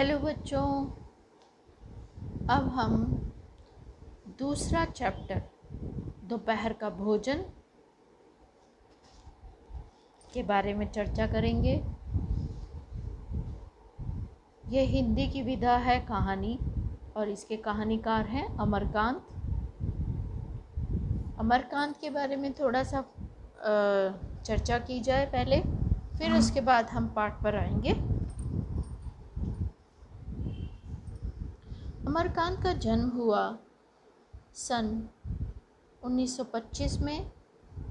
Hello बच्चों, अब हम दूसरा चैप्टर, दोपहर का भोजन के बारे में चर्चा करेंगे। यह हिंदी की विधा है कहानी और इसके कहानीकार हैं अमरकांत। अमरकांत के बारे में थोड़ा सा चर्चा की जाए पहले, फिर उसके बाद हम पाठ पर आएँगे। अमरकांत का जन्म हुआ सन 1925 में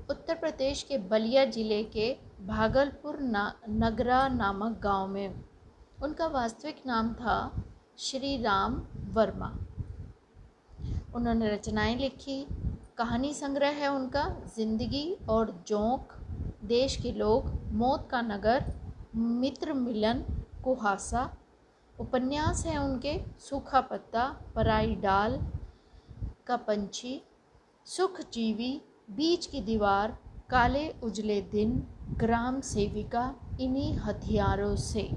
उत्तर प्रदेश के बलिया ज़िले के भागलपुर ना, नगरा नामक गाँव में। उनका वास्तविक नाम था श्री राम वर्मा। उन्होंने रचनाएँ लिखी, कहानी संग्रह है उनका, ज़िंदगी और जोंक, देश के लोग, मौत का नगर, मित्र मिलन, कुहासा उपन्यास हैं उनके, सूखा पत्ता, पराई डाल, का पंछी सुख जीवी बीच की दीवार, काले उजले दिन, ग्राम सेविका, इन्हीं हथियारों से।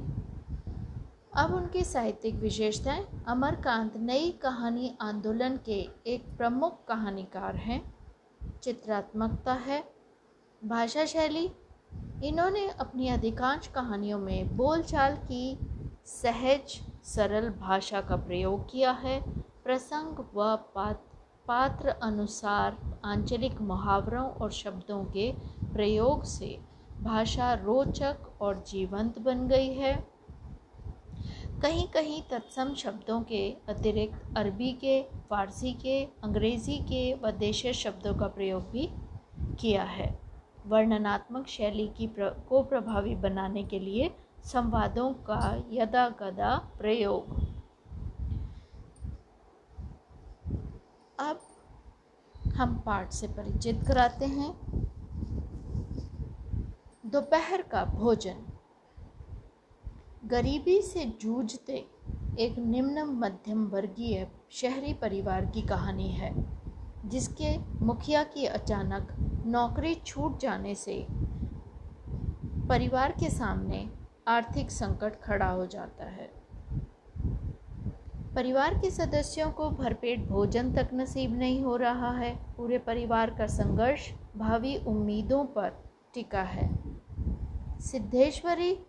अब उनकी साहित्यिक विशेषताएँ, अमरकांत, नई कहानी आंदोलन के एक प्रमुख कहानीकार हैं। चित्रात्मकता है, भाषा शैली। इन्होंने अपनी अधिकांश कहानियों में बोलचाल की सहज सरल भाषा का प्रयोग किया है। प्रसंग व पात्र अनुसार आंचलिक मुहावरों और शब्दों के प्रयोग से भाषा रोचक और जीवंत बन गई है। कहीं कहीं तत्सम शब्दों के अतिरिक्त अरबी के फारसी के अंग्रेज़ी के व देशीय शब्दों का प्रयोग भी किया है। वर्णनात्मक शैली की प्र, को प्रभावी बनाने के लिए संवादों का यदा कदा प्रयोग। अब हम पाठ से परिचित कराते हैं। दोपहर का भोजन। गरीबी से जूझते एक निम्न मध्यम वर्गीय शहरी परिवार की कहानी है, जिसके मुखिया की अचानक नौकरी छूट जाने से परिवार के सामने आर्थिक संकट खड़ा हो जाता है। परिवार के सदस्यों को भरपेट भोजन तक नसीब नहीं हो रहा है। पूरे परिवार का संघर्ष भावी उम्मीदों पर टिका है। सिद्धेश्वरी,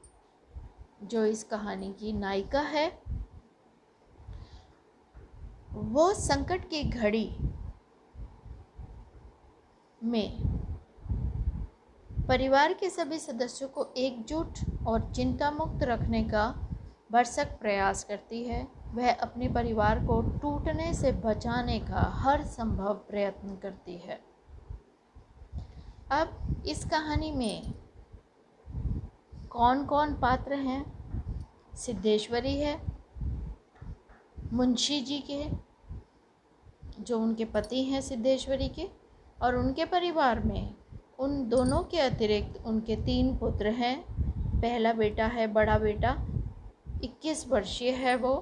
जो इस कहानी की नायिका है, वो संकट की घड़ी में परिवार के सभी सदस्यों को एकजुट और चिंता मुक्त रखने का भरसक प्रयास करती है। वह अपने परिवार को टूटने से बचाने का हर संभव प्रयत्न करती है। अब इस कहानी में कौन कौन पात्र हैं? सिद्धेश्वरी है, मुंशी जी के, जो उनके पति हैं सिद्धेश्वरी के, और उनके परिवार में उन दोनों के अतिरिक्त उनके तीन पुत्र हैं। पहला बेटा है, बड़ा बेटा, इक्कीस वर्षीय है वो,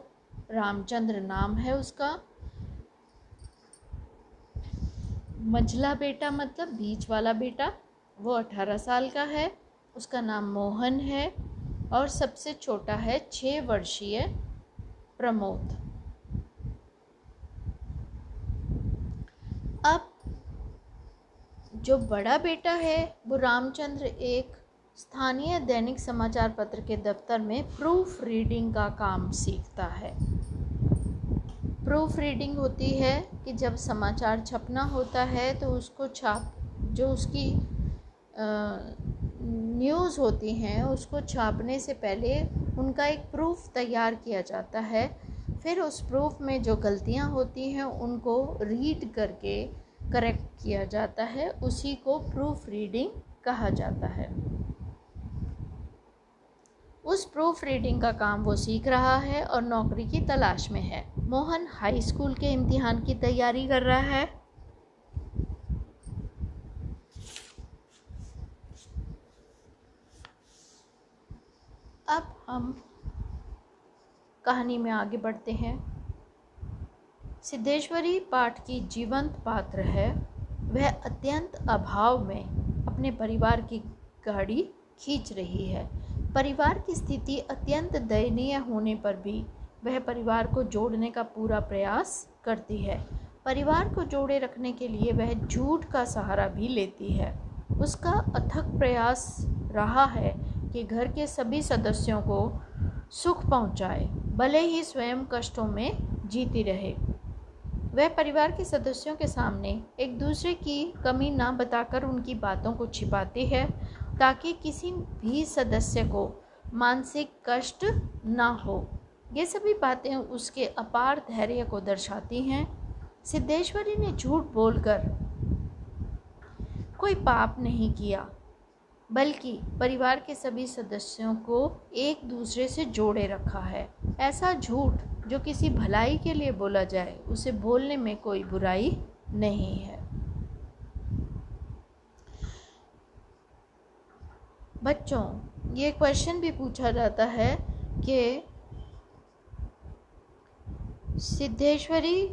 रामचंद्र नाम है उसका। मझला बेटा मतलब बीच वाला बेटा, वो अठारह साल का है, उसका नाम मोहन है और सबसे छोटा है छः वर्षीय प्रमोद अब जो बड़ा बेटा है, वो रामचंद्र एक स्थानीय दैनिक समाचार पत्र के दफ्तर में प्रूफ रीडिंग का काम सीखता है। प्रूफ रीडिंग होती है कि जब समाचार छपना होता है तो उसको छाप, जो उसकी न्यूज़ होती हैं, उसको छापने से पहले उनका एक प्रूफ तैयार किया जाता है। फिर उस प्रूफ में जो गलतियाँ होती हैं, उनको रीड करके करेक्ट किया जाता है, उसी को प्रूफ रीडिंग कहा जाता है। उस प्रूफ रीडिंग का काम वो सीख रहा है और नौकरी की तलाश में है। मोहन हाई स्कूल के इम्तिहान की तैयारी कर रहा है। अब हम कहानी में आगे बढ़ते हैं। सिद्धेश्वरी पाठ की जीवंत पात्र है। वह अत्यंत अभाव में अपने परिवार की गाड़ी खींच रही है। परिवार की स्थिति अत्यंत दयनीय होने पर भी वह परिवार को जोड़ने का पूरा प्रयास करती है। परिवार को जोड़े रखने के लिए वह झूठ का सहारा भी लेती है। उसका अथक प्रयास रहा है कि घर के सभी सदस्यों को सुख पहुँचाए, भले ही स्वयं कष्टों में जीती रहे। वह परिवार के सदस्यों के सामने एक दूसरे की कमी ना बताकर उनकी बातों को छिपाती है, ताकि किसी भी सदस्य को मानसिक कष्ट ना हो। ये सभी बातें उसके अपार धैर्य को दर्शाती हैं। सिद्धेश्वरी ने झूठ बोलकर कोई पाप नहीं किया। बल्कि परिवार के सभी सदस्यों को एक दूसरे से जोड़े रखा है। ऐसा झूठ जो किसी भलाई के लिए बोला जाए, उसे बोलने में कोई बुराई नहीं है। बच्चों, ये क्वेश्चन भी पूछा जाता है कि सिद्धेश्वरी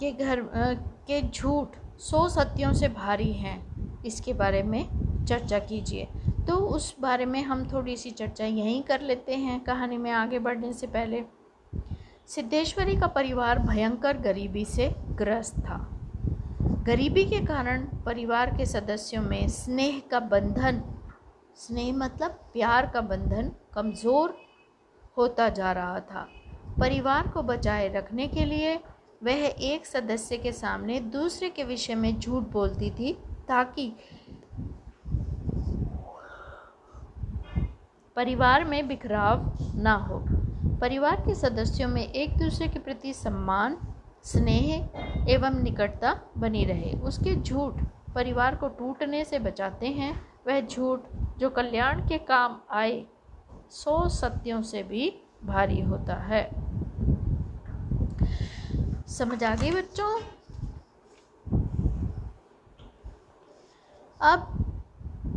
के घर के झूठ सौ सत्यों से भारी हैं। इसके बारे में चर्चा कीजिए। तो उस बारे में हम थोड़ी सी चर्चा यहीं कर लेते हैं कहानी में आगे बढ़ने से पहले। सिद्धेश्वरी का परिवार भयंकर गरीबी से ग्रस्त था। गरीबी के कारण परिवार के सदस्यों में स्नेह का बंधन, स्नेह मतलब प्यार का बंधन कमज़ोर होता जा रहा था। परिवार को बचाए रखने के लिए वह एक सदस्य के सामने दूसरे के विषय में झूठ बोलती थी ताकि परिवार में बिखराव ना हो। परिवार के सदस्यों में एक दूसरे के प्रति सम्मान, स्नेह एवं निकटता बनी रहे। उसके झूठ परिवार को टूटने से बचाते हैं। वह झूठ जो कल्याण के काम आए सौ सत्यों से भी भारी होता है। समझ आ गई बच्चों? अब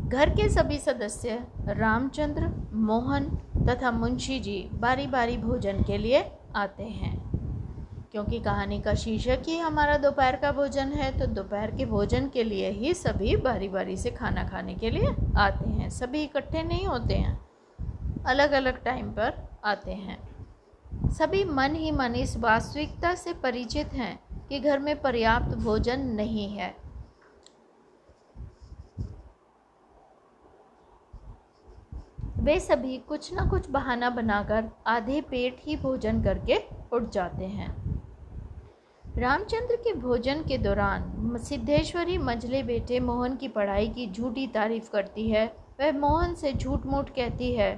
घर के सभी सदस्य रामचंद्र, मोहन तथा मुंशी जी बारी बारी भोजन के लिए आते हैं। क्योंकि कहानी का शीर्षक ही हमारा दोपहर का भोजन है तो दोपहर के भोजन के लिए ही सभी बारी बारी से खाना खाने के लिए आते हैं। सभी इकट्ठे नहीं होते हैं अलग अलग टाइम पर आते हैं। सभी मन ही मन इस वास्तविकता से परिचित हैं कि घर में पर्याप्त भोजन नहीं है। वे सभी कुछ न कुछ बहाना बनाकर आधे पेट ही भोजन करके उठ जाते हैं। रामचंद्र के भोजन के दौरान सिद्धेश्वरी मझले बेटे मोहन की पढ़ाई की झूठी तारीफ़ करती है। वह मोहन से झूठ मूठ कहती है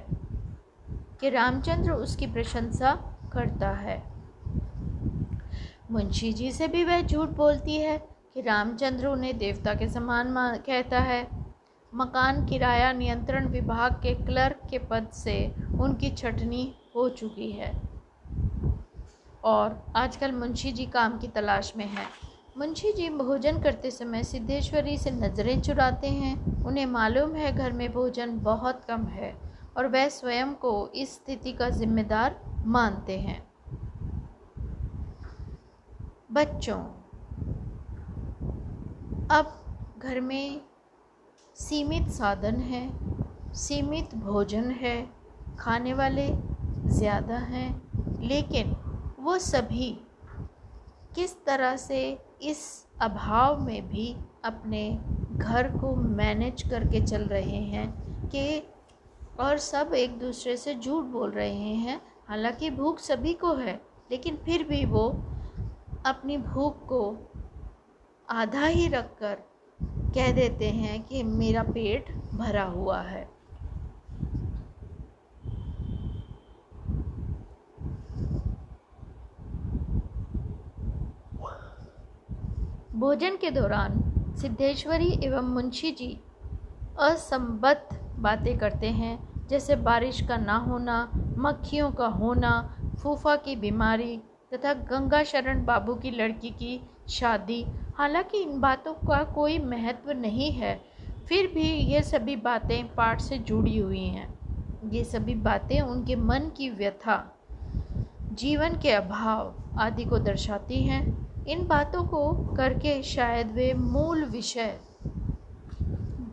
कि रामचंद्र उसकी प्रशंसा करता है। मुंशी जी से भी वह झूठ बोलती है कि रामचंद्र उन्हें देवता के समान कहता है। मकान किराया नियंत्रण विभाग के क्लर्क के पद से उनकी छटनी हो चुकी है। और आजकल मुंशी जी काम की तलाश में है। मुंशी जी भोजन करते समय सिद्धेश्वरी से नज़रें चुराते हैं। उन्हें मालूम है घर में भोजन बहुत कम है और वह स्वयं को इस स्थिति का जिम्मेदार मानते हैं। बच्चों, अब घर में सीमित साधन है, सीमित भोजन है, खाने वाले ज़्यादा हैं, लेकिन वो सभी किस तरह से इस अभाव में भी अपने घर को मैनेज करके चल रहे हैं कि और सब एक दूसरे से झूठ बोल रहे हैं हालाँकि भूख सभी को है, लेकिन फिर भी वो अपनी भूख को आधा ही रखकर कह देते हैं कि मेरा पेट भरा हुआ है। भोजन के दौरान सिद्धेश्वरी एवं मुंशी जी असंबद्ध बातें करते हैं। जैसे बारिश का ना होना, मक्खियों का होना, फूफा की बीमारी तथा गंगा शरण बाबू की लड़की की शादी। हालाँकि इन बातों का कोई महत्व नहीं है, फिर भी ये सभी बातें पाठ से जुड़ी हुई हैं। ये सभी बातें उनके मन की व्यथा, जीवन के अभाव आदि को दर्शाती हैं। इन बातों को करके शायद वे मूल विषय,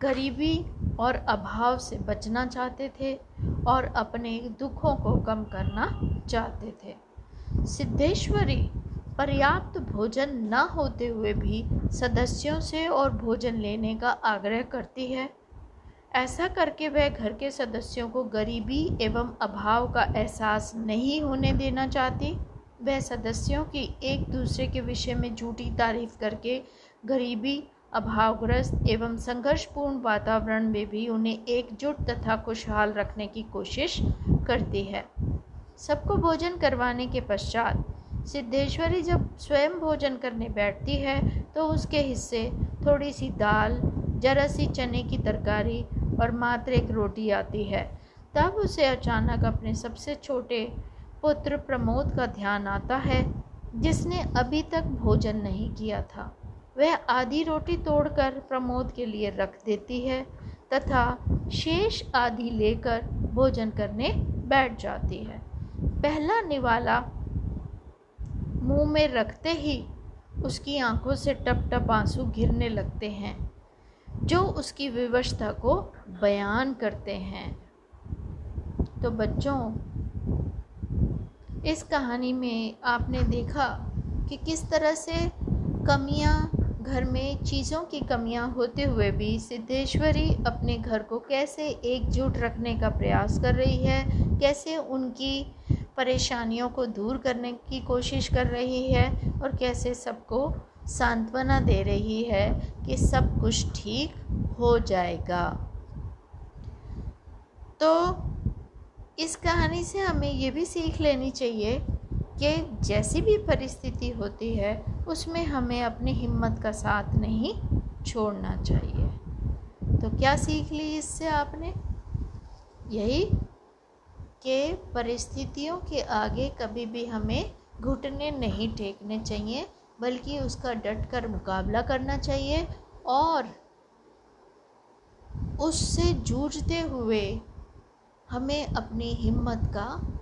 गरीबी और अभाव से बचना चाहते थे और अपने दुखों को कम करना चाहते थे। सिद्धेश्वरी, पर्याप्त भोजन न होते हुए भी सदस्यों से और भोजन लेने का आग्रह करती है। ऐसा करके वह घर के सदस्यों को गरीबी एवं अभाव का एहसास नहीं होने देना चाहती। वह सदस्यों की एक दूसरे के विषय में झूठी तारीफ़ करके गरीबी अभावग्रस्त एवं संघर्षपूर्ण वातावरण में भी उन्हें एकजुट तथा खुशहाल रखने की कोशिश करती है। सबको भोजन करवाने के पश्चात सिद्धेश्वरी जब स्वयं भोजन करने बैठती है तो उसके हिस्से थोड़ी सी दाल जरा सी चने की तरकारी और मात्र एक रोटी आती है। तब उसे अचानक अपने सबसे छोटे पुत्र प्रमोद का ध्यान आता है, जिसने अभी तक भोजन नहीं किया था। वह आधी रोटी तोड़कर प्रमोद के लिए रख देती है तथा शेष आधी लेकर भोजन करने बैठ जाती है। पहला निवाला मुँह में रखते ही उसकी आँखों से टप टप आँसू घिरने लगते हैं, जो उसकी विवशता को बयान करते हैं। तो बच्चों, इस कहानी में आपने देखा कि किस तरह से कमियाँ घर में चीज़ों की कमियाँ होते हुए भी सिद्धेश्वरी अपने घर को कैसे एकजुट रखने का प्रयास कर रही है, कैसे उनकी परेशानियों को दूर करने की कोशिश कर रही है और कैसे सबको सांत्वना दे रही है कि सब कुछ ठीक हो जाएगा। तो इस कहानी से हमें ये भी सीख लेनी चाहिए कि जैसी भी परिस्थिति होती है उसमें हमें अपनी हिम्मत का साथ नहीं छोड़ना चाहिए। तो क्या सीख ली इससे आपने? यही कि परिस्थितियों के आगे कभी भी हमें घुटने नहीं टेकने चाहिए, बल्कि उसका डट कर मुकाबला करना चाहिए और उससे जूझते हुए हमें अपनी हिम्मत का,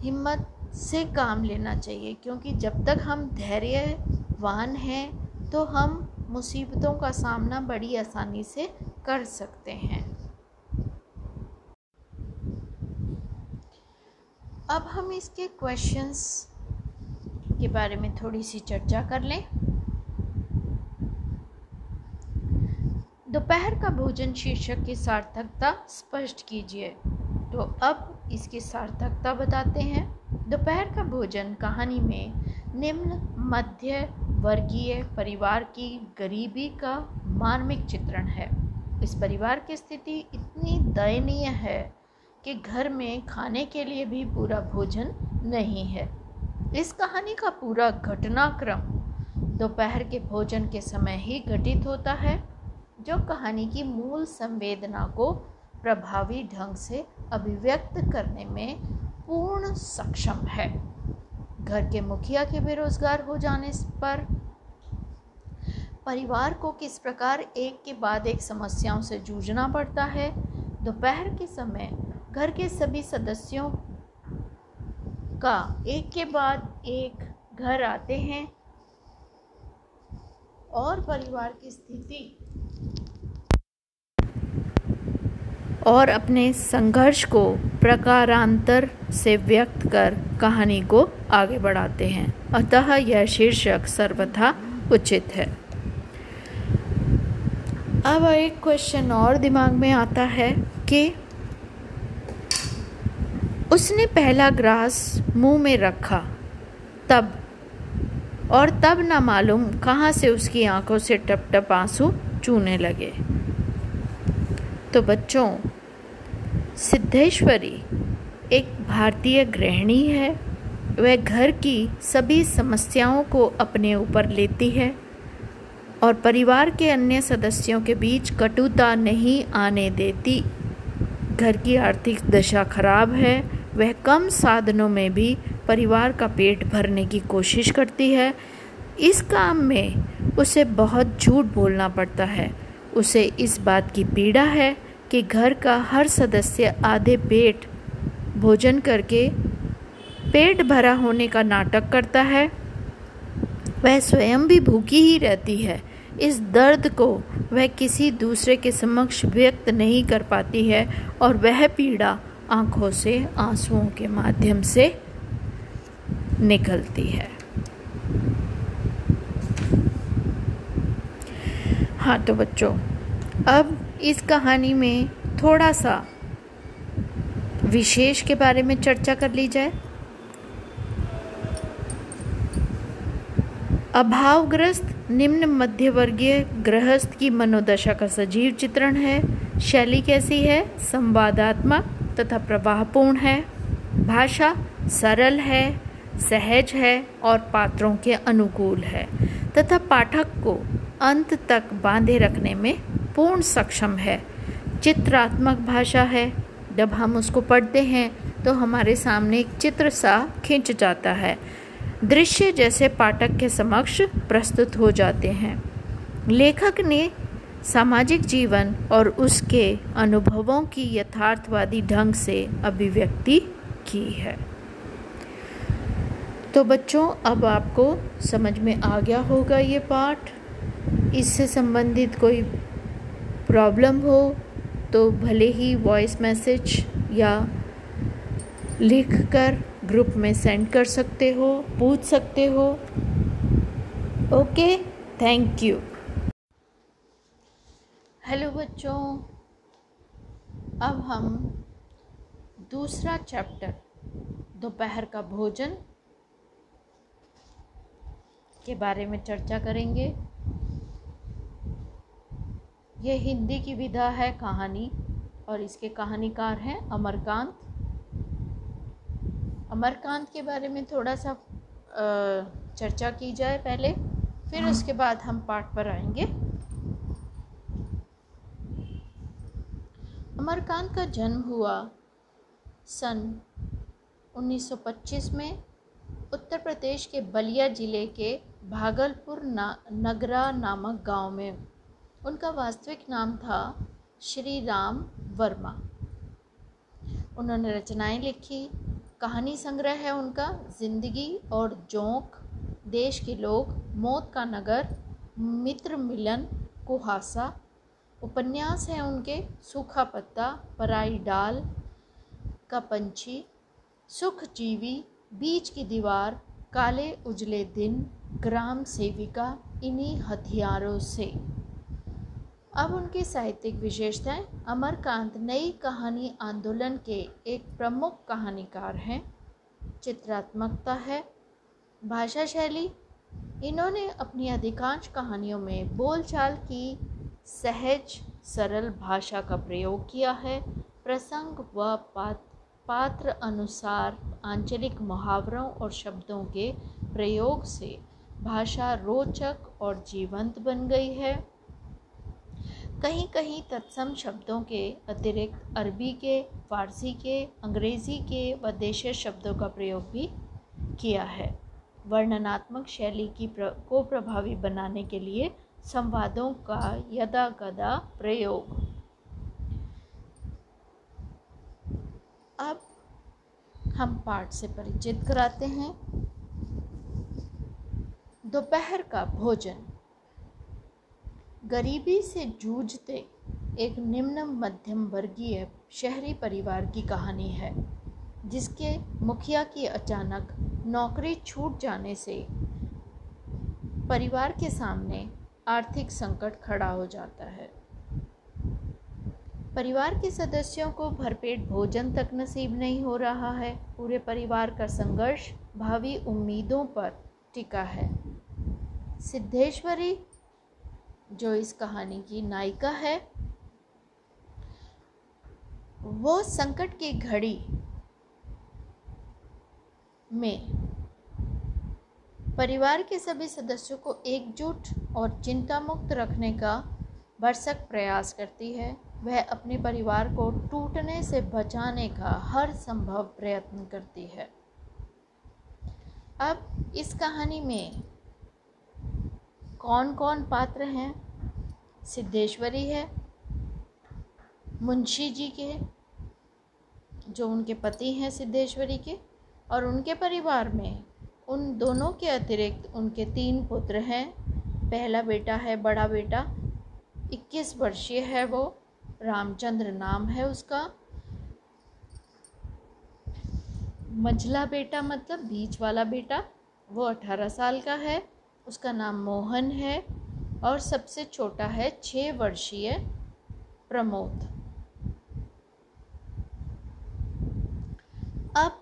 हिम्मत से काम लेना चाहिए, क्योंकि जब तक हम धैर्यवान हैं तो हम मुसीबतों का सामना बड़ी आसानी से कर सकते हैं। अब हम इसके क्वेश्चंस के बारे में थोड़ी सी चर्चा कर लें। दोपहर का भोजन शीर्षक की सार्थकता स्पष्ट कीजिए। तो अब इसकी सार्थकता बताते हैं। दोपहर का भोजन कहानी में निम्न मध्य वर्गीय परिवार की गरीबी का मार्मिक चित्रण है। इस परिवार की स्थिति इतनी दयनीय है कि घर में खाने के लिए भी पूरा भोजन नहीं है। इस कहानी का पूरा घटनाक्रम दोपहर के भोजन के समय ही घटित होता है, जो कहानी की मूल संवेदना को प्रभावी ढंग से अभिव्यक्त करने में पूर्ण सक्षम है। घर के मुखिया के बेरोजगार हो जाने पर परिवार को किस प्रकार एक के बाद एक समस्याओं से जूझना पड़ता है? दोपहर के समय घर के सभी सदस्यों का एक के बाद एक घर आते हैं और परिवार की स्थिति और अपने संघर्ष को प्रकारांतर से व्यक्त कर कहानी को आगे बढ़ाते हैं। अतः यह शीर्षक सर्वथा उचित है। अब एक क्वेश्चन और दिमाग में आता है कि उसने पहला ग्रास मुँह में रखा, तब, और तब ना मालूम कहाँ से उसकी आँखों से टप टप आँसू चूने लगे। तो बच्चों, सिद्धेश्वरी एक भारतीय गृहिणी है। वह घर की सभी समस्याओं को अपने ऊपर लेती है और परिवार के अन्य सदस्यों के बीच कटुता नहीं आने देती। घर की आर्थिक दशा खराब है। वह कम साधनों में भी परिवार का पेट भरने की कोशिश करती है। इस काम में उसे बहुत झूठ बोलना पड़ता है। उसे इस बात की पीड़ा है कि घर का हर सदस्य आधे पेट भोजन करके पेट भरा होने का नाटक करता है। वह स्वयं भी भूखी ही रहती है। इस दर्द को वह किसी दूसरे के समक्ष व्यक्त नहीं कर पाती है और वह पीड़ा आँखों से, आंसुओं के माध्यम से निकलती है। हाँ तो बच्चों, अब इस कहानी में थोड़ा सा विशेष के बारे में चर्चा कर ली जाए। अभावग्रस्त निम्न मध्यवर्गीय गृहस्थ की मनोदशा का सजीव चित्रण है, शैली कैसी है, संवादात्मक तथा प्रवाहपूर्ण है, भाषा सरल है, सहज है और पात्रों के अनुकूल है, तथा पाठक को अंत तक बांधे रखने में पूर्ण सक्षम है। चित्रात्मक भाषा है। जब हम उसको पढ़ते हैं तो हमारे सामने एक चित्र सा खिंच जाता है। दृश्य जैसे पाठक के समक्ष प्रस्तुत हो जाते हैं। लेखक ने सामाजिक जीवन और उसके अनुभवों की यथार्थवादी ढंग से अभिव्यक्ति की है। तो बच्चों, अब आपको समझ में आ गया होगा ये पाठ। इससे संबंधित कोई प्रॉब्लम हो तो भले ही वॉइस मैसेज या लिख कर ग्रुप में सेंड कर सकते हो, पूछ सकते हो। ओके थैंक यू हेलो बच्चों। अब हम दूसरा चैप्टर दोपहर का भोजन के बारे में चर्चा करेंगे। यह हिंदी की विधा है कहानी, और इसके कहानीकार हैं अमरकांत। अमरकांत के बारे में थोड़ा सा चर्चा की जाए पहले, फिर उसके बाद हम पाठ पर आएँगे। अमरकांत का जन्म हुआ सन 1925 में उत्तर प्रदेश के बलिया ज़िले के भागलपुर ना, नगरा नामक गाँव में। उनका वास्तविक नाम था श्री राम वर्मा। उन्होंने रचनाएँ लिखी, कहानी संग्रह है उनका, ज़िंदगी और जोंक, देश के लोग, मौत का नगर, मित्र मिलन, कुहासा, उपन्यास हैं उनके, सूखा पत्ता, पराई डाल का पंछी सुख जीवी बीच की दीवार, काले उजले दिन, ग्राम सेविका, इन्हीं हथियारों से। अब उनकी साहित्यिक विशेषताएँ अमरकांत नई कहानी आंदोलन के एक प्रमुख कहानीकार हैं। चित्रात्मकता है, भाषा शैली। इन्होंने अपनी अधिकांश कहानियों में बोलचाल की, सहज, सरल भाषा का प्रयोग किया है। प्रसंग व पात्र अनुसार आंचलिक मुहावरों और शब्दों के प्रयोग से भाषा रोचक और जीवंत बन गई है। कहीं कहीं तत्सम शब्दों के अतिरिक्त अरबी के फारसी के अंग्रेज़ी के व देशीय शब्दों का प्रयोग भी किया है। वर्णनात्मक शैली की प्र, को प्रभावी बनाने के लिए संवादों का यदा कदा प्रयोग। अब हम पाठ से परिचित कराते हैं। दोपहर का भोजन। गरीबी से जूझते एक निम्न मध्यम वर्गीय शहरी परिवार की कहानी है, जिसके मुखिया की अचानक नौकरी छूट जाने से परिवार के सामने आर्थिक संकट खड़ा हो जाता है। परिवार के सदस्यों को भरपेट भोजन तक नसीब नहीं हो रहा है। पूरे परिवार का संघर्ष भावी उम्मीदों पर टिका है। सिद्धेश्वरी जो इस कहानी की नायिका है, वो संकट की घड़ी में परिवार के सभी सदस्यों को एकजुट और चिंता मुक्त रखने का भरसक प्रयास करती है। वह अपने परिवार को टूटने से बचाने का हर संभव प्रयत्न करती है। अब इस कहानी में कौन कौन पात्र हैं? सिद्धेश्वरी है, मुंशी जी के, जो उनके पति हैं सिद्धेश्वरी के, और उनके परिवार में उन दोनों के अतिरिक्त उनके तीन पुत्र हैं। पहला बेटा है, बड़ा बेटा, इक्कीस वर्षीय है वो, रामचंद्र नाम है उसका। मझला बेटा मतलब बीच वाला बेटा, वो अठारह साल का है। उसका नाम मोहन है और सबसे छोटा है छः वर्षीय प्रमोद। अब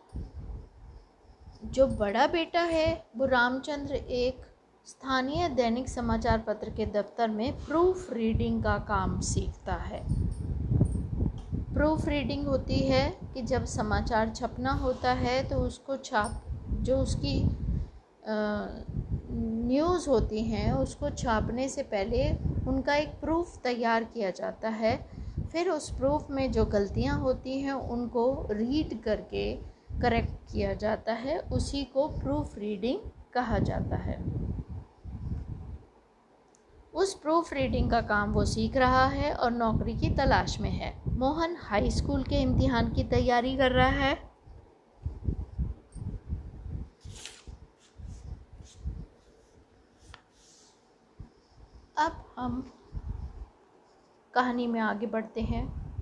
जो बड़ा बेटा है, वो रामचंद्र एक स्थानीय दैनिक समाचार पत्र के दफ्तर में प्रूफ रीडिंग का काम सीखता है। प्रूफ रीडिंग होती है कि जब समाचार छपना होता है तो उसको छाप, जो उसकी न्यूज़ होती हैं, उसको छापने से पहले उनका एक प्रूफ तैयार किया जाता है। फिर उस प्रूफ में जो गलतियाँ होती हैं, उनको रीड करके करेक्ट किया जाता है। उसी को प्रूफ रीडिंग कहा जाता है। उस प्रूफ रीडिंग का काम वो सीख रहा है और नौकरी की तलाश में है। मोहन हाई स्कूल के इम्तिहान की तैयारी कर रहा है। अब हम कहानी में आगे बढ़ते हैं।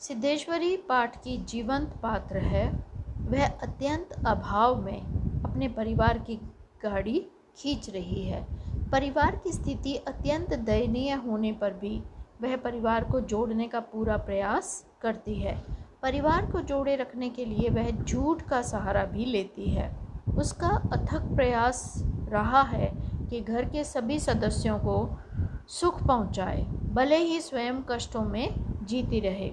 सिद्धेश्वरी पाठ की जीवंत पात्र है। वह अत्यंत अभाव में अपने परिवार की गाड़ी खींच रही है। परिवार की स्थिति अत्यंत दयनीय होने पर भी वह परिवार को जोड़ने का पूरा प्रयास करती है। परिवार को जोड़े रखने के लिए वह झूठ का सहारा भी लेती है। उसका अथक प्रयास रहा है कि घर के सभी सदस्यों को सुख पहुँचाए, भले ही स्वयं कष्टों में जीती रहे।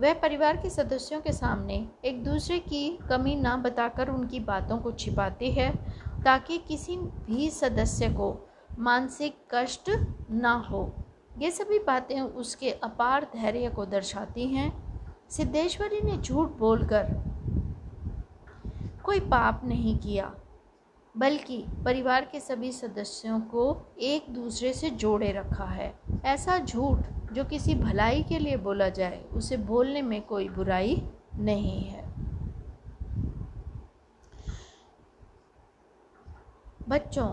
वह परिवार के सदस्यों के सामने एक दूसरे की कमी ना बताकर उनकी बातों को छिपाती है, ताकि किसी भी सदस्य को मानसिक कष्ट ना हो। ये सभी बातें उसके अपार धैर्य को दर्शाती हैं। सिद्धेश्वरी ने झूठ बोलकर कोई पाप नहीं किया। बल्कि परिवार के सभी सदस्यों को एक दूसरे से जोड़े रखा है। ऐसा झूठ जो किसी भलाई के लिए बोला जाए, उसे बोलने में कोई बुराई नहीं है। बच्चों,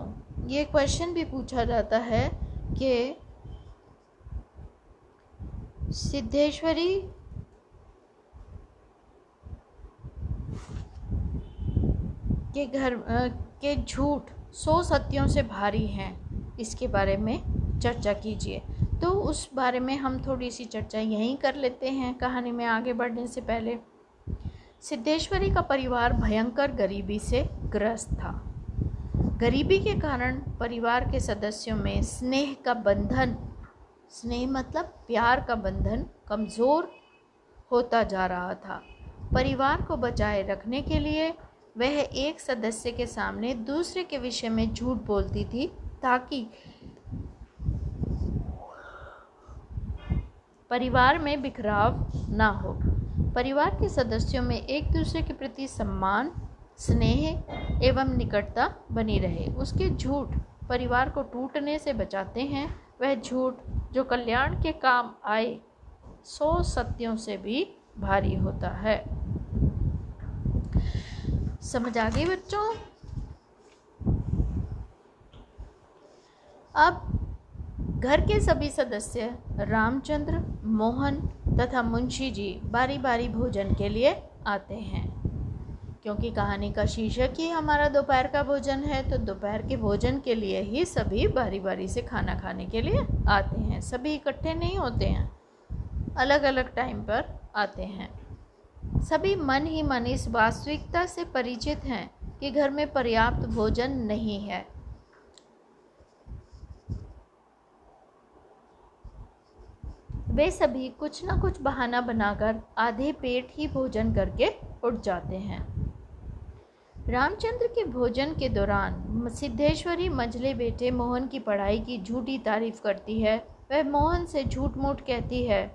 ये क्वेश्चन भी पूछा जाता है कि सिद्धेश्वरी के घर के झूठ सौ सत्यों से भारी हैं। इसके बारे में चर्चा कीजिए। तो उस बारे में हम थोड़ी सी चर्चा यहीं कर लेते हैं कहानी में आगे बढ़ने से पहले। सिद्धेश्वरी का परिवार भयंकर गरीबी से ग्रस्त था। गरीबी के कारण परिवार के सदस्यों में स्नेह का बंधन, स्नेह मतलब प्यार का बंधन कमज़ोर होता जा रहा था। परिवार को बचाए रखने के लिए वह एक सदस्य के सामने दूसरे के विषय में झूठ बोलती थी ताकि परिवार में बिखराव ना हो। परिवार के सदस्यों में एक दूसरे के प्रति सम्मान, स्नेह एवं निकटता बनी रहे। उसके झूठ परिवार को टूटने से बचाते हैं। वह झूठ जो कल्याण के काम आए सौ सत्यों से भी भारी होता है। समझ आ गई बच्चों? अब घर के सभी सदस्य रामचंद्र, मोहन तथा मुंशी जी बारी बारी भोजन के लिए आते हैं। क्योंकि कहानी का शीर्षक ही हमारा दोपहर का भोजन है तो दोपहर के भोजन के लिए ही सभी बारी बारी से खाना खाने के लिए आते हैं। सभी इकट्ठे नहीं होते हैं अलग अलग टाइम पर आते हैं। सभी मन ही मन इस वास्तविकता से परिचित हैं कि घर में पर्याप्त भोजन नहीं है। वे सभी कुछ न कुछ बहाना बनाकर आधे पेट ही भोजन करके उठ जाते हैं। रामचंद्र के भोजन के दौरान सिद्धेश्वरी मझले बेटे मोहन की पढ़ाई की झूठी तारीफ़ करती है। वह मोहन से झूठ मूठ कहती है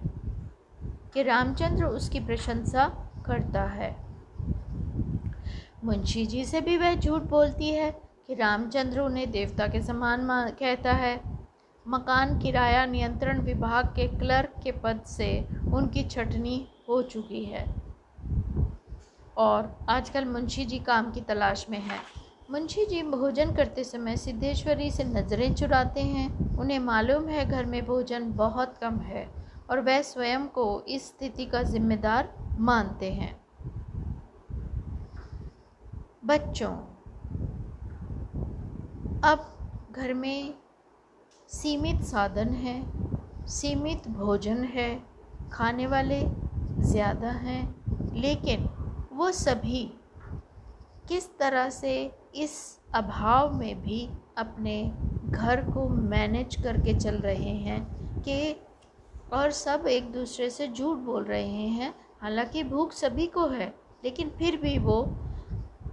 कि रामचंद्र उसकी प्रशंसा करता है। मुंशी जी से भी वह झूठ बोलती है कि रामचंद्र उन्हें देवता के समान कहता है। मकान किराया नियंत्रण विभाग के क्लर्क के पद से उनकी छटनी हो चुकी है। और आजकल मुंशी जी काम की तलाश में है। मुंशी जी भोजन करते समय सिद्धेश्वरी से नज़रें चुराते हैं। उन्हें मालूम है घर में भोजन बहुत कम है। और वह स्वयं को इस स्थिति का जिम्मेदार मानते हैं। बच्चों, अब घर में सीमित साधन है, सीमित भोजन है, खाने वाले ज़्यादा हैं, लेकिन वो सभी किस तरह से इस अभाव में भी अपने घर को मैनेज करके चल रहे हैं कि और सब एक दूसरे से झूठ बोल रहे हैं। हालाँकि भूख सभी को है, लेकिन फिर भी वो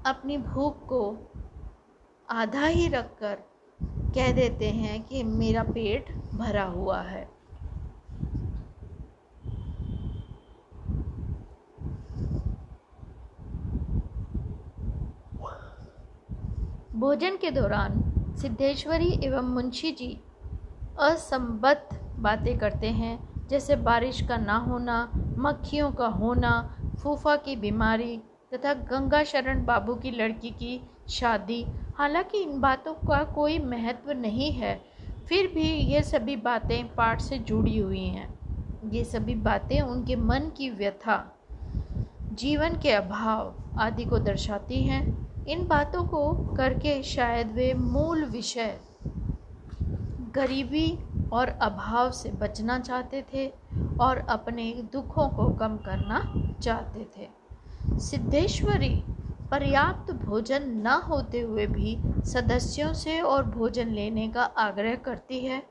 अपनी भूख को आधा ही रखकर कह देते हैं कि मेरा पेट भरा हुआ है। भोजन के दौरान सिद्धेश्वरी एवं मुंशी जी असंबद्ध बातें करते हैं, जैसे बारिश का ना होना, मक्खियों का होना, फूफा की बीमारी तथा गंगा शरण बाबू की लड़की की शादी। हालाँकि इन बातों का कोई महत्व नहीं है, फिर भी ये सभी बातें पाठ से जुड़ी हुई हैं। ये सभी बातें उनके मन की व्यथा, जीवन के अभाव आदि को दर्शाती हैं। इन बातों को करके शायद वे मूल विषय, गरीबी और अभाव से बचना चाहते थे और अपने दुखों को कम करना चाहते थे। सिद्धेश्वरी, पर्याप्त भोजन न होते हुए भी सदस्यों से और भोजन लेने का आग्रह करती है।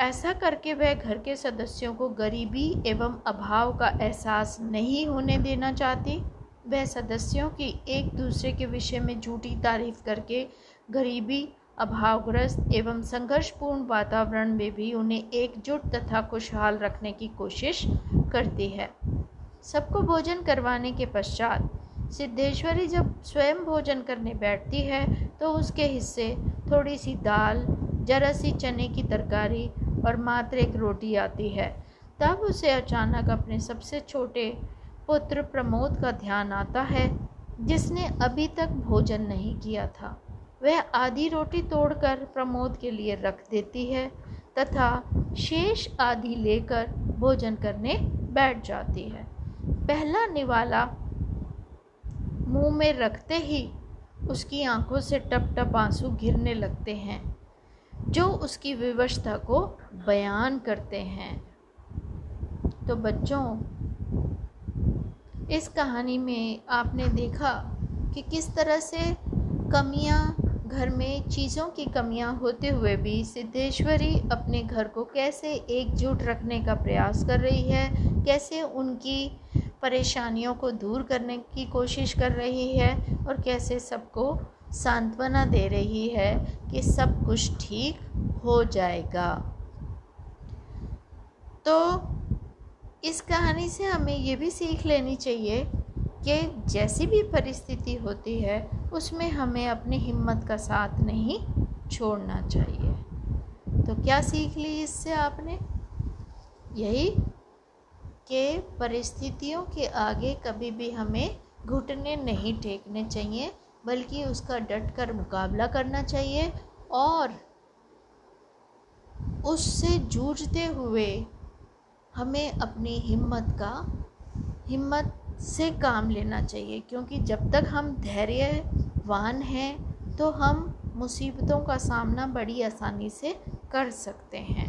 ऐसा करके वह घर के सदस्यों को गरीबी एवं अभाव का एहसास नहीं होने देना चाहती। वह सदस्यों की एक दूसरे के विषय में झूठी तारीफ़ करके गरीबी अभावग्रस्त एवं संघर्षपूर्ण वातावरण में भी उन्हें एकजुट तथा खुशहाल रखने की कोशिश करती है। सबको भोजन करवाने के पश्चात सिद्धेश्वरी जब स्वयं भोजन करने बैठती है तो उसके हिस्से थोड़ी सी दाल जरा सी चने की तरकारी और मात्र एक रोटी आती है। तब उसे अचानक अपने सबसे छोटे पुत्र प्रमोद का ध्यान आता है, जिसने अभी तक भोजन नहीं किया था। वह आधी रोटी तोड़कर प्रमोद के लिए रख देती है तथा शेष आधी लेकर भोजन करने बैठ जाती है। पहला निवाला मुँह में रखते ही उसकी आँखों से टप टप आँसू घिरने लगते हैं, जो उसकी विवशता को बयान करते हैं। तो बच्चों, इस कहानी में आपने देखा कि किस तरह से कमियाँ घर में चीज़ों की कमियाँ होते हुए भी सिद्धेश्वरी अपने घर को कैसे एकजुट रखने का प्रयास कर रही है, कैसे उनकी परेशानियों को दूर करने की कोशिश कर रही है और कैसे सबको सांत्वना दे रही है कि सब कुछ ठीक हो जाएगा। तो इस कहानी से हमें ये भी सीख लेनी चाहिए कि जैसी भी परिस्थिति होती है उसमें हमें अपनी हिम्मत का साथ नहीं छोड़ना चाहिए। तो क्या सीख ली इससे आपने? यही कि परिस्थितियों के आगे कभी भी हमें घुटने नहीं टेकने चाहिए, बल्कि उसका डट कर मुकाबला करना चाहिए और उससे जूझते हुए हमें अपनी हिम्मत का, हिम्मत से काम लेना चाहिए। क्योंकि जब तक हम धैर्यवान हैं तो हम मुसीबतों का सामना बड़ी आसानी से कर सकते हैं।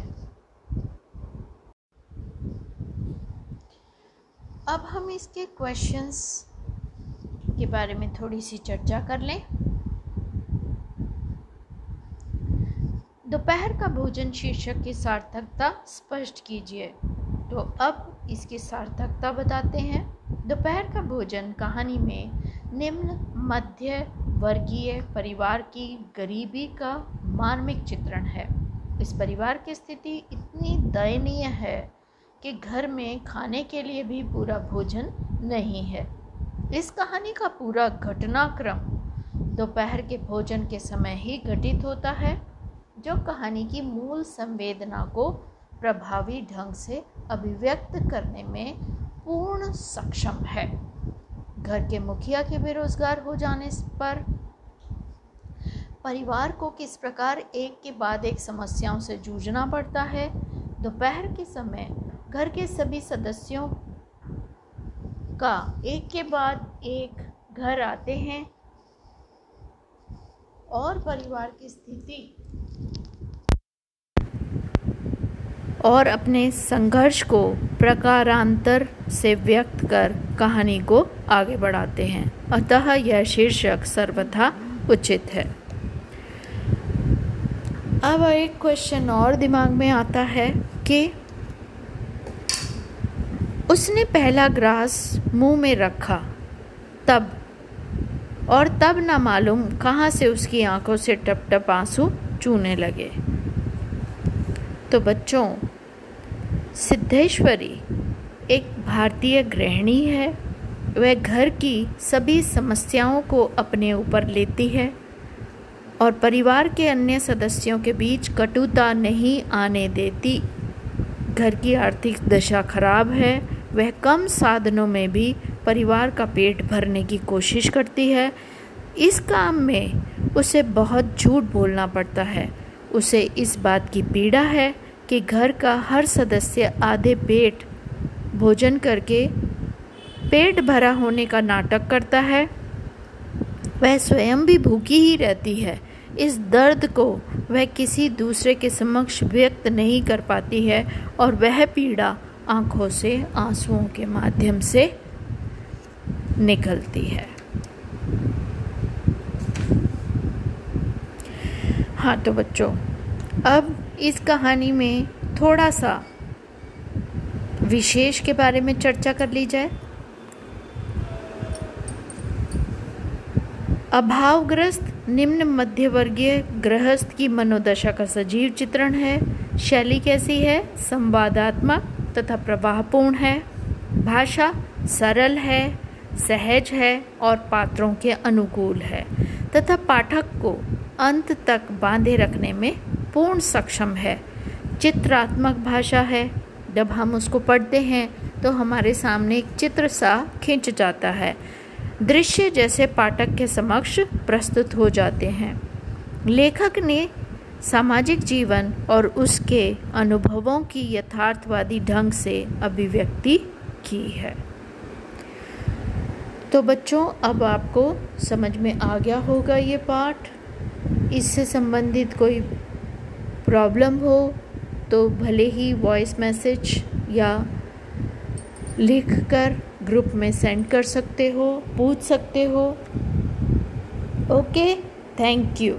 अब हम इसके क्वेश्चंस के बारे में थोड़ी सी चर्चा कर लें। दोपहर का भोजन शीर्षक की सार्थकता स्पष्ट कीजिए। तो अब इसकी सार्थकता बताते हैं। दोपहर का भोजन कहानी में निम्न मध्य वर्गीय परिवार की गरीबी का मार्मिक चित्रण है। इस परिवार की स्थिति इतनी दयनीय है कि घर में खाने के लिए भी पूरा भोजन नहीं है। इस कहानी का पूरा घटनाक्रम दोपहर के भोजन के समय ही घटित होता है, जो कहानी की मूल संवेदना को प्रभावी ढंग से अभिव्यक्त करने में पूर्ण सक्षम है। घर के मुखिया के बेरोजगार हो जाने पर परिवार को किस प्रकार एक के बाद एक समस्याओं से जूझना पड़ता है? दोपहर के समय घर के सभी सदस्यों का एक के बाद एक घर आते हैं और परिवार की स्थिति और अपने संघर्ष को प्रकारांतर से व्यक्त कर कहानी को आगे बढ़ाते हैं। अतः यह शीर्षक सर्वथा उचित है। अब एक क्वेश्चन और दिमाग में आता है कि उसने पहला ग्रास मुँह में रखा, तब, और तब ना मालूम कहाँ से उसकी आँखों से टप टप आँसू चूने लगे। तो बच्चों सिद्धेश्वरी एक भारतीय गृहिणी है। वह घर की सभी समस्याओं को अपने ऊपर लेती है और परिवार के अन्य सदस्यों के बीच कटुता नहीं आने देती। घर की आर्थिक दशा खराब है। वह कम साधनों में भी परिवार का पेट भरने की कोशिश करती है। इस काम में उसे बहुत झूठ बोलना पड़ता है। उसे इस बात की पीड़ा है कि घर का हर सदस्य आधे पेट भोजन करके पेट भरा होने का नाटक करता है। वह स्वयं भी भूखी ही रहती है। इस दर्द को वह किसी दूसरे के समक्ष व्यक्त नहीं कर पाती है और वह पीड़ा आँखों से, आंसुओं के माध्यम से निकलती है। हाँ तो बच्चों, अब इस कहानी में थोड़ा सा विशेष के बारे में चर्चा कर ली जाए। अभावग्रस्त निम्न मध्यवर्गीय गृहस्थ की मनोदशा का सजीव चित्रण है, शैली कैसी है, संवादात्मक तथा प्रवाहपूर्ण है, भाषा सरल है, सहज है और पात्रों के अनुकूल है, तथा पाठक को अंत तक बांधे रखने में पूर्ण सक्षम है। चित्रात्मक भाषा है। जब हम उसको पढ़ते हैं तो हमारे सामने एक चित्र सा खिंच जाता है। दृश्य जैसे पाठक के समक्ष प्रस्तुत हो जाते हैं। लेखक ने सामाजिक जीवन और उसके अनुभवों की यथार्थवादी ढंग से अभिव्यक्ति की है। तो बच्चों, अब आपको समझ में आ गया होगा ये पाठ। इससे संबंधित कोई प्रॉब्लम हो तो भले ही वॉइस मैसेज या लिख कर ग्रुप में सेंड कर सकते हो, पूछ सकते हो। Okay thank you